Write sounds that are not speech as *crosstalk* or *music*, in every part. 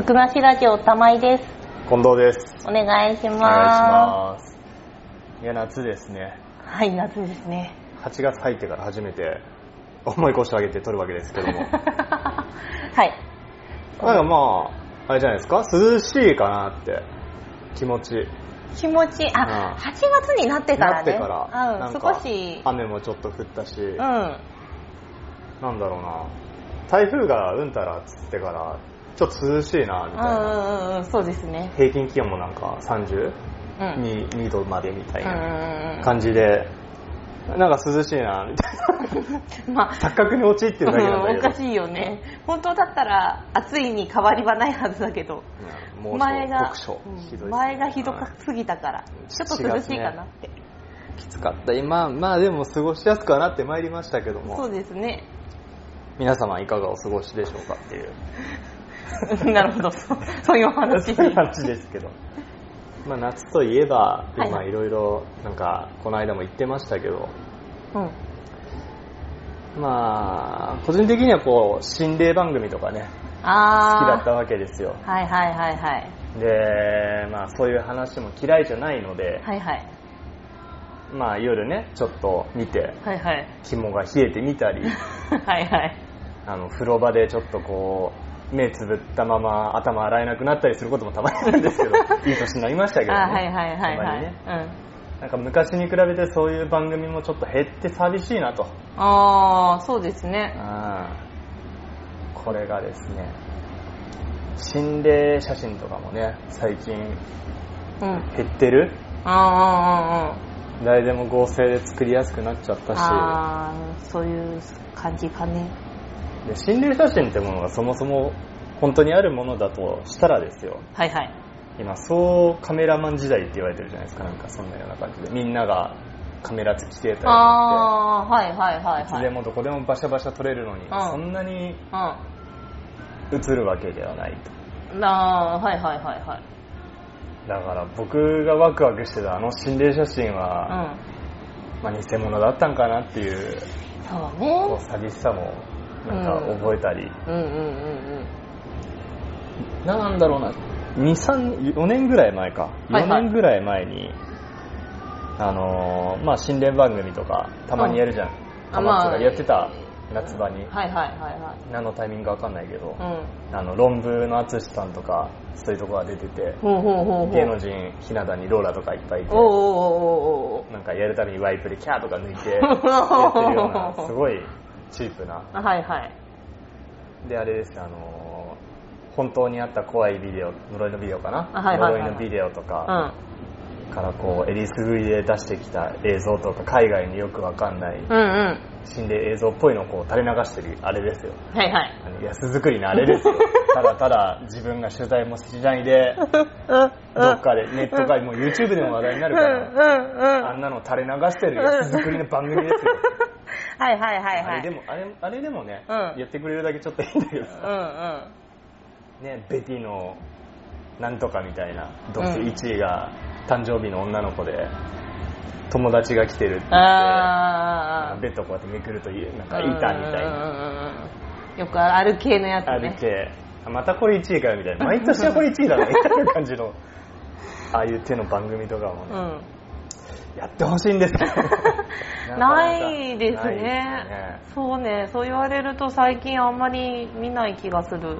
つくなしラジオ玉井です。近藤です。お願いします。お願いします。いや、夏ですね。はい、夏ですね。8月入ってから初めて、重い腰を上げて撮るわけですけども。*laughs* はい。なんかまあ、あれじゃないですか？涼しいかなって、気持ち。気持ち。あ、うん8月になってからね。なってから、うん、少し。雨もちょっと降ったし、うん。なんだろうな、台風がうんたらっつってから、ちょっと涼しいな、みうたいな。んうんうんうん、そうですね。平均気温もなんか32うん。度までみたいなうんうんうん。感じで、なんか涼しいな、みたいな。*laughs* まあ、錯覚に陥ってるだけなんだけどうんおか。しいよね。本当だったら暑いに変わりはないはずだけど、うん前が酷暑、うんひどい前がひどすぎたから、ちょっと涼しいかなって。きつかった今まあでも過ごしやすくはなってまいりましたけどもそうですね。皆様いかがお過ごしでしょうかっていう *laughs* なるほど、そういうお話。そういう話ですけどまあ夏といえばはい今いろいろなんかこの間も言ってましたけどうん。まあ個人的にはこう心霊番組とかね好きだったわけですよはいはいはいはい。でまあそういう話も嫌いじゃないので、はいはい。まあ夜ねちょっと見てはいはい。肝が冷えてみたり *laughs* はいはい。あの風呂場でちょっとこう目つぶったまま頭洗えなくなったりすることもたまにあるんですけど *laughs* いい年になりましたけどねあはいはいはいねうん。なんか昔に比べてそういう番組もちょっと減って寂しいなとああ、そうですね。これがですね心霊写真とかもね最近うん。減ってるあー誰でも合成で作りやすくなっちゃったしあー、あーそういう感じかね。で心霊写真ってものがそもそも本当にあるものだとしたらですよはいはい。今そうカメラマン時代って言われてるじゃないですかなんかそんなような感じでみんながカメラ付き携帯ああ、はいはいはいていつはい。でもどこでもバシャバシャ撮れるのに、んそんなにう映るわけではないとん。ああ、はいはいはいはい。だから僕がワクワクしてたあの心霊写真は、うん。まあ、偽物だったんかなっていうそうこうね。寂しさもなんか覚えたり、うんうんうんなんだろうな23 4年ぐらい前か4はいはい年ぐらい前に、あのーまあ心霊番組とかたまにやるじゃん、あたまあまがやってた夏場に、うん。はいはいはいは何のタイミングかわかんないけど、い。うん。あの論文の淳さんとかそういうとこが出ててほうほうほうほう。芸能人ひな壇にローラとかいっぱいいておおおおおなんかやるたびにワイプでキャーとか抜いて *laughs* やってるようなすごいチープなお。はいはい。であれですあのー本当にあった怖いビデオ呪いのビデオかな、あはいはいはい呪いのビデオとうかん。からこうエリスグリで出してきた映像とか海外によくわかんないうんうん。心霊映像っぽいのをこう垂れ流してるあれですよはいはい。安作りのあれですよ *laughs* ただただ自分が取材もしないでうん。どっかでネットかもう YouTube でも話題になるからあんなの垂れ流してる安作りの番組ですよ *laughs* はいはいはいはい。あれでもあれあれでもね、うんやってくれるだけちょっといいんだけどうんさ、うん。ね、ベティのなんとかみたいなどうせうん1位が誕生日の女の子で友達が来てるって言って。ベッドこうやってめくるというなんかいたみたいなよくある系のやつあるね。またこれ1位かよみたいな。*laughs* 毎年はこれ1位だなみたいな感じの。ああいう手の番組とかもね、うん。やってほしいんです。*laughs* けどないですね。ですそうね、そう言われると最近あんまり見ない気がする。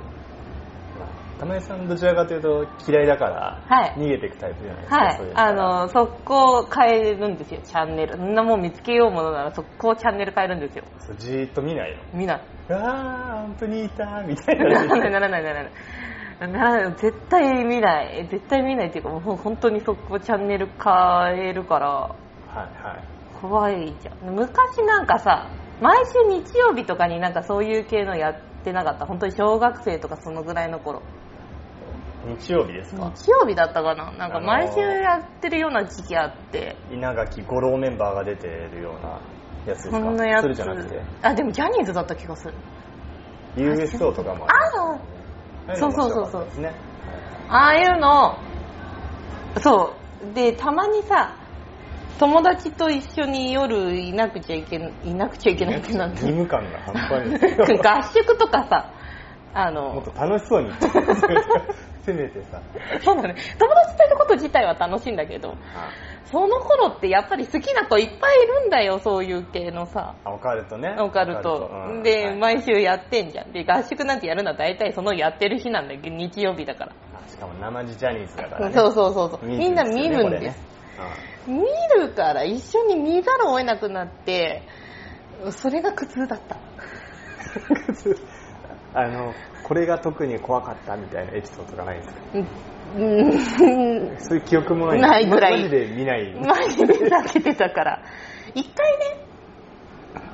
玉井さんどちらかというと嫌いだからはい逃げていくタイプじゃないですか、はいそういう。のあの、速攻変えるんですよ、チャンネル。そんなもん見つけようものなら速攻チャンネル変えるんですよ。そうじーっと見ない見ない。のうわー本当にいたみたいならなないならないならない。ならない絶対見ない。絶対見ないっていうか、もう本当に速攻チャンネル変えるから、はいはい怖いじゃん。昔なんかさ、毎週日曜日とかになんかそういう系のやってなかった？本当に小学生とかそのぐらいの頃。日曜日ですか？日曜日だったかな？なんかあのー毎週やってるような時期あって。稲垣吾郎メンバーが出てるようなやつですか？そんなやつ。じゃなくて？あでもジャニーズだった気がする。USO とかもああそうそうそうそう。ですね。ああいうの。そう。でたまにさ友達と一緒に夜いなくちゃいけいなくちゃいけないってなんて。義務感が半端ない *laughs* 合宿とかさあの。もっと楽しそうに。*laughs* せめてさ。そうだね。友達といること自体は楽しいんだけどその頃ってやっぱり好きな子いっぱいいるんだよそういう系のさ。あオカルトね。オカルト。うん。で、はい。毎週やってんじゃん。で合宿なんてやるのは大体そのやってる日なんだけど日曜日だから、あしかも生地ジャニーズだからね。そうそうそうそう。みんな見るんです。見るから一緒に見ざるを得なくなってそれが苦痛だった。*laughs* うんあのこれが特に怖かったみたいなエピソードがないですか？うん。そういう記憶もない。ないぐらい。マジで見ない。マジで避けてたから。一回ね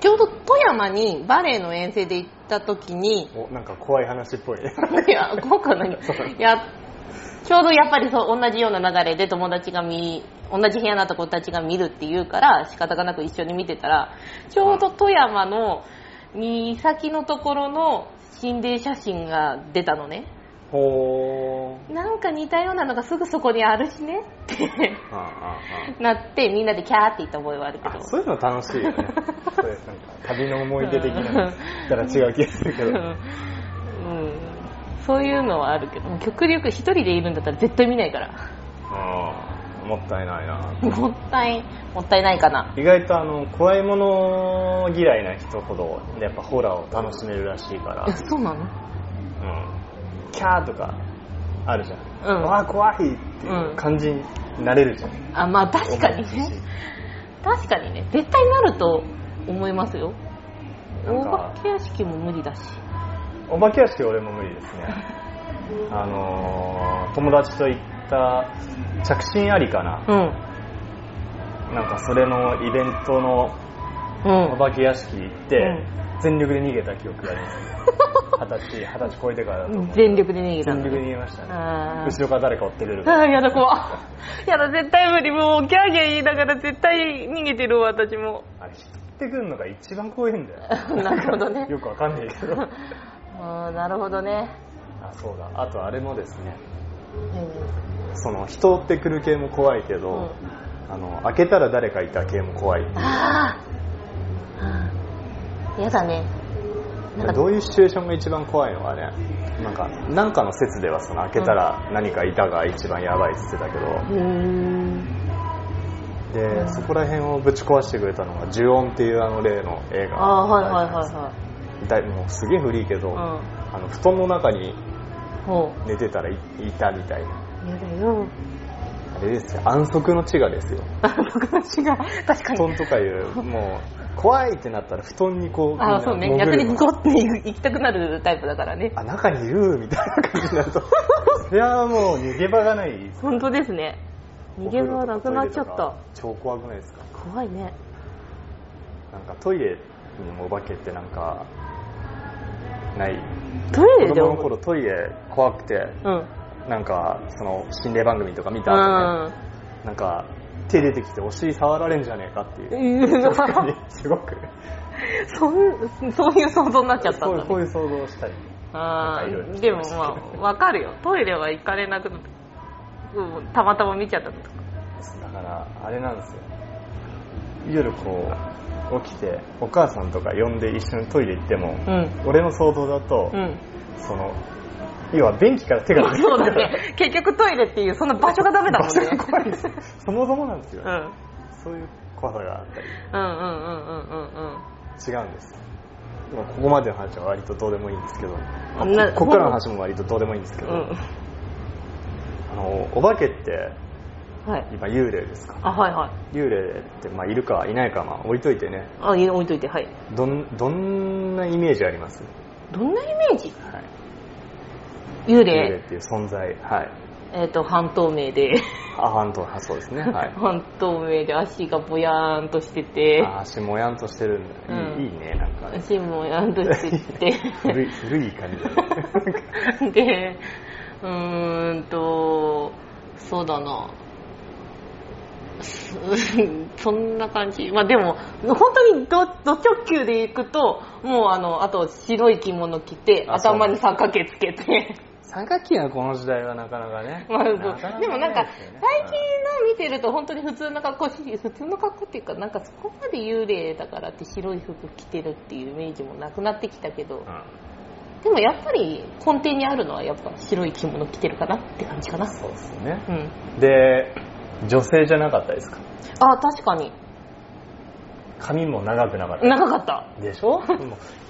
ちょうど富山にバレエの遠征で行った時におなんか怖い話っぽい。ねいや豪華なにやちょうどやっぱりそう同じような流れで友達が見同じ部屋の子たちが見るって言うから仕方がなく一緒に見てたらちょうど富山の岬のところの心霊写真が出たのね。ほー。なんか似たようなのがすぐそこにあるしねって。なってみんなでキャーって言った覚えはあるけど。あそういうの楽しいよね。*laughs* そういうなんか旅の思い出的なだから違う気がするけど。うん。うん。そういうのはあるけど。極力一人でいるんだったら絶対見ないから。うんもったいないな。もったいもったいないかな。意外とあの怖いもの嫌いな人ほどやっぱホラーを楽しめるらしいから。え、そうなの？うん、キャーとかあるじゃん、うん。わあ怖いっていう感じになれるじゃん、あまあ確かにね。確かにね。絶対なると思いますよ。大なんか化け屋敷も無理だし。お化け屋敷俺も無理ですね。*laughs* あのー友達と行った着信ありかな、うん。なんかそれのイベントのうん。お化け屋敷行って、うん。全力で逃げた記憶があります。*laughs* 二十歳二十歳超えてからだと思う。全力で逃げた全力で逃げましたね。あ後ろから誰か追ってくる。ーあーやだ怖っ。*laughs* やだ絶対無理。もうギャーギャー言いながら絶対逃げてるわ私も。あれ人ってくるのが一番怖いんだよ。*laughs* なるほどね。よくわかんないけど。あーなるほどね。あそうだ。あとあれもですねその人ってくる系も怖いけど、うん。あの開けたら誰かいた系も怖い。ああやだね。どういうシチュエーションが一番怖いの？かねなんかなんかの説ではその開けたら何かいたが一番やばいって言ってたけど、うーん。で、うん。そこら辺をぶち壊してくれたのが「呪音」っていうあの例の映画。ああはいはいはいは痛いもうすげえ古いけど、いうん。あの布団の中にほ寝てたらいいたみたいな。うやだよ。あれですよ。安息の地がですよ。あ僕の違う確かに。布団とかいうもう怖いってなったら布団にこうああそうね。逆にゴッて行きたくなるタイプだからね。あ中にいるみたいな感じになると。*laughs* それはもう逃げ場がない。本当ですね。逃げ場なくなっちゃった。超怖くないですか？怖いね。なんかトイレにお化けってなんかない。トイレ子で供の頃トイレ怖くて。うんなんかその心霊番組とか見たう後ねん。なんか手出てきてお尻触られんじゃねえかっていう。*laughs* すごく。そん *laughs* そういう想像になっちゃったんだね。そういう想像をしたりああでもまあわかるよ。トイレは行かれなくなった。うんたまたま見ちゃったとか。だからあれなんですよ。夜こう起きてお母さんとか呼んで一緒にトイレ行っても、うん。俺の想像だと、うん。その要は便器から手が出ね。結局トイレっていうそんな場所がダメだもんね。怖いんです。よそもそもなんですよ、うん。そういう怖さがあったり。うんうんうんうんうんうん。違うんです。ここまでの話は割とどうでもいいんですけど、まあなここからの話も割とどうでもいいんですけど、うん。あのお化けってはい。今幽霊ですか？あはいはい。幽霊って、まあ、いるかいないかまあ置いといてね。あいい置いといてはい。どんどんなイメージあります、どんなイメージ？はい、幽幽霊霊っていう存在。はい。えっ、と半透明で。あ半島あそうですね。はい。*laughs* 半透明で足がぼやーんとしてて。あ足もやんとしてるんだ、いいうん。いいねなんか。ね足もやんとして *laughs* 古い古い感じ。だねてでうーんとそうだな。す *laughs* そんな感じ。まあでも本当にどど直球でいくともうあのあと白い着物着て頭に三角形つけて三角形がこの時代はなかなかねまあ、そうなかなでもなんか最近の見てると本当に普通の格好し普通の格好っていうかなんかそこまで幽霊だからって白い服着てるっていうイメージもなくなってきたけど、うんででもやっぱり根底にあるのはやっぱ白い着物着てるかなって感じかな。そうですよね。うん。で、女性じゃなかったですか？ああ、確かに。髪も長くなかった。長かった。でしょ？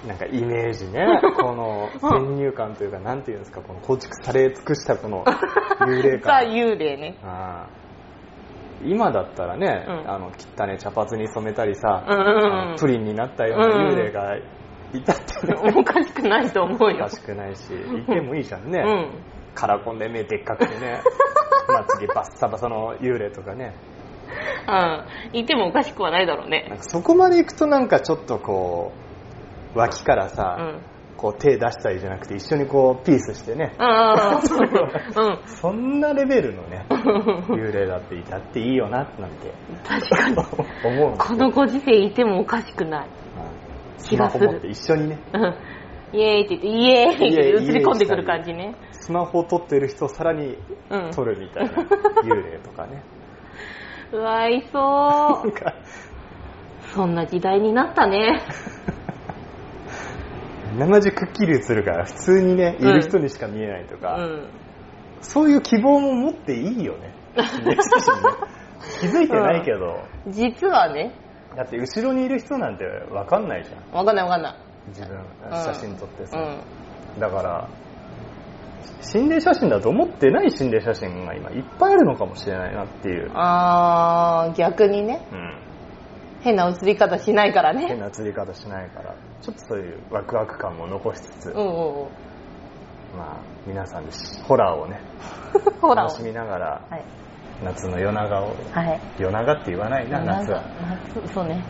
なんかイメージね、*laughs* この先入観というか、なんていうんですか、この構築され尽くしたこの *laughs* 幽霊ザ・感。幽霊ね。ああ今だったらね、うんあの汚ね茶髪に染めたりさ、うんうんあうんのプリンになったような幽霊がいたってね、おかしくないと思うよおか。しくないし、いてもいいじゃんね。うん。カラコンで目でっかくてね、*laughs* まつげバッサバサの幽霊とかね。うん。いてもおかしくはないだろうね。なんかそこまで行くとなんかちょっとこう、脇からさ、うん。こう手出したりじゃなくて一緒にこうピースしてね、うん。*laughs* うん。そんなレベルのね、*laughs* 幽霊だっていたっていいよな、なんて確かに。*laughs* 思うこのご時世いてもおかしくない。はいス気がするマホ持って一緒にね、うん。イエーイって言って、イエーイって映り込んでくる感じね。スマホを撮ってる人をさらにうん。撮るみたいな幽霊とかね。うわ、いそう。か、そんな時代になったね。*laughs* 生地くっきり映るから普通にね、いる人にしか見えないとうか、ん。そういう希望も持っていいよね。ね *laughs* 気づいてないけど、実はね、だって後ろにいる人なんてわかんないじゃん。わかんないわかんない。自分、ん写真撮ってさ。うん。だから、心霊写真だと思ってない心霊写真が今いっぱいあるのかもしれないなっていう。あー、逆にね、うん。変な映り方しないからね。変な映り方しないから、ちょっとそういうワクワク感も残しつつ、うんうんうん。まあ、皆さんでホラーをね、*laughs* ほら。楽しみながら、はい。夏の夜長を、はい。夜長って言わないな、夏は。夏、そうね。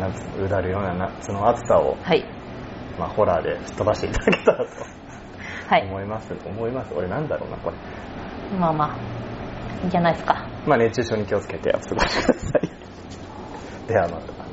夏、うだるような夏の暑さを、はい。まあ、ホラーで吹っ飛ばしていただけたらとはい。思います。思います。俺なんだろうな、これ。まあまあ、いいんじゃないですか。まあ、熱中症に気をつけてお過ごしください。ではまた。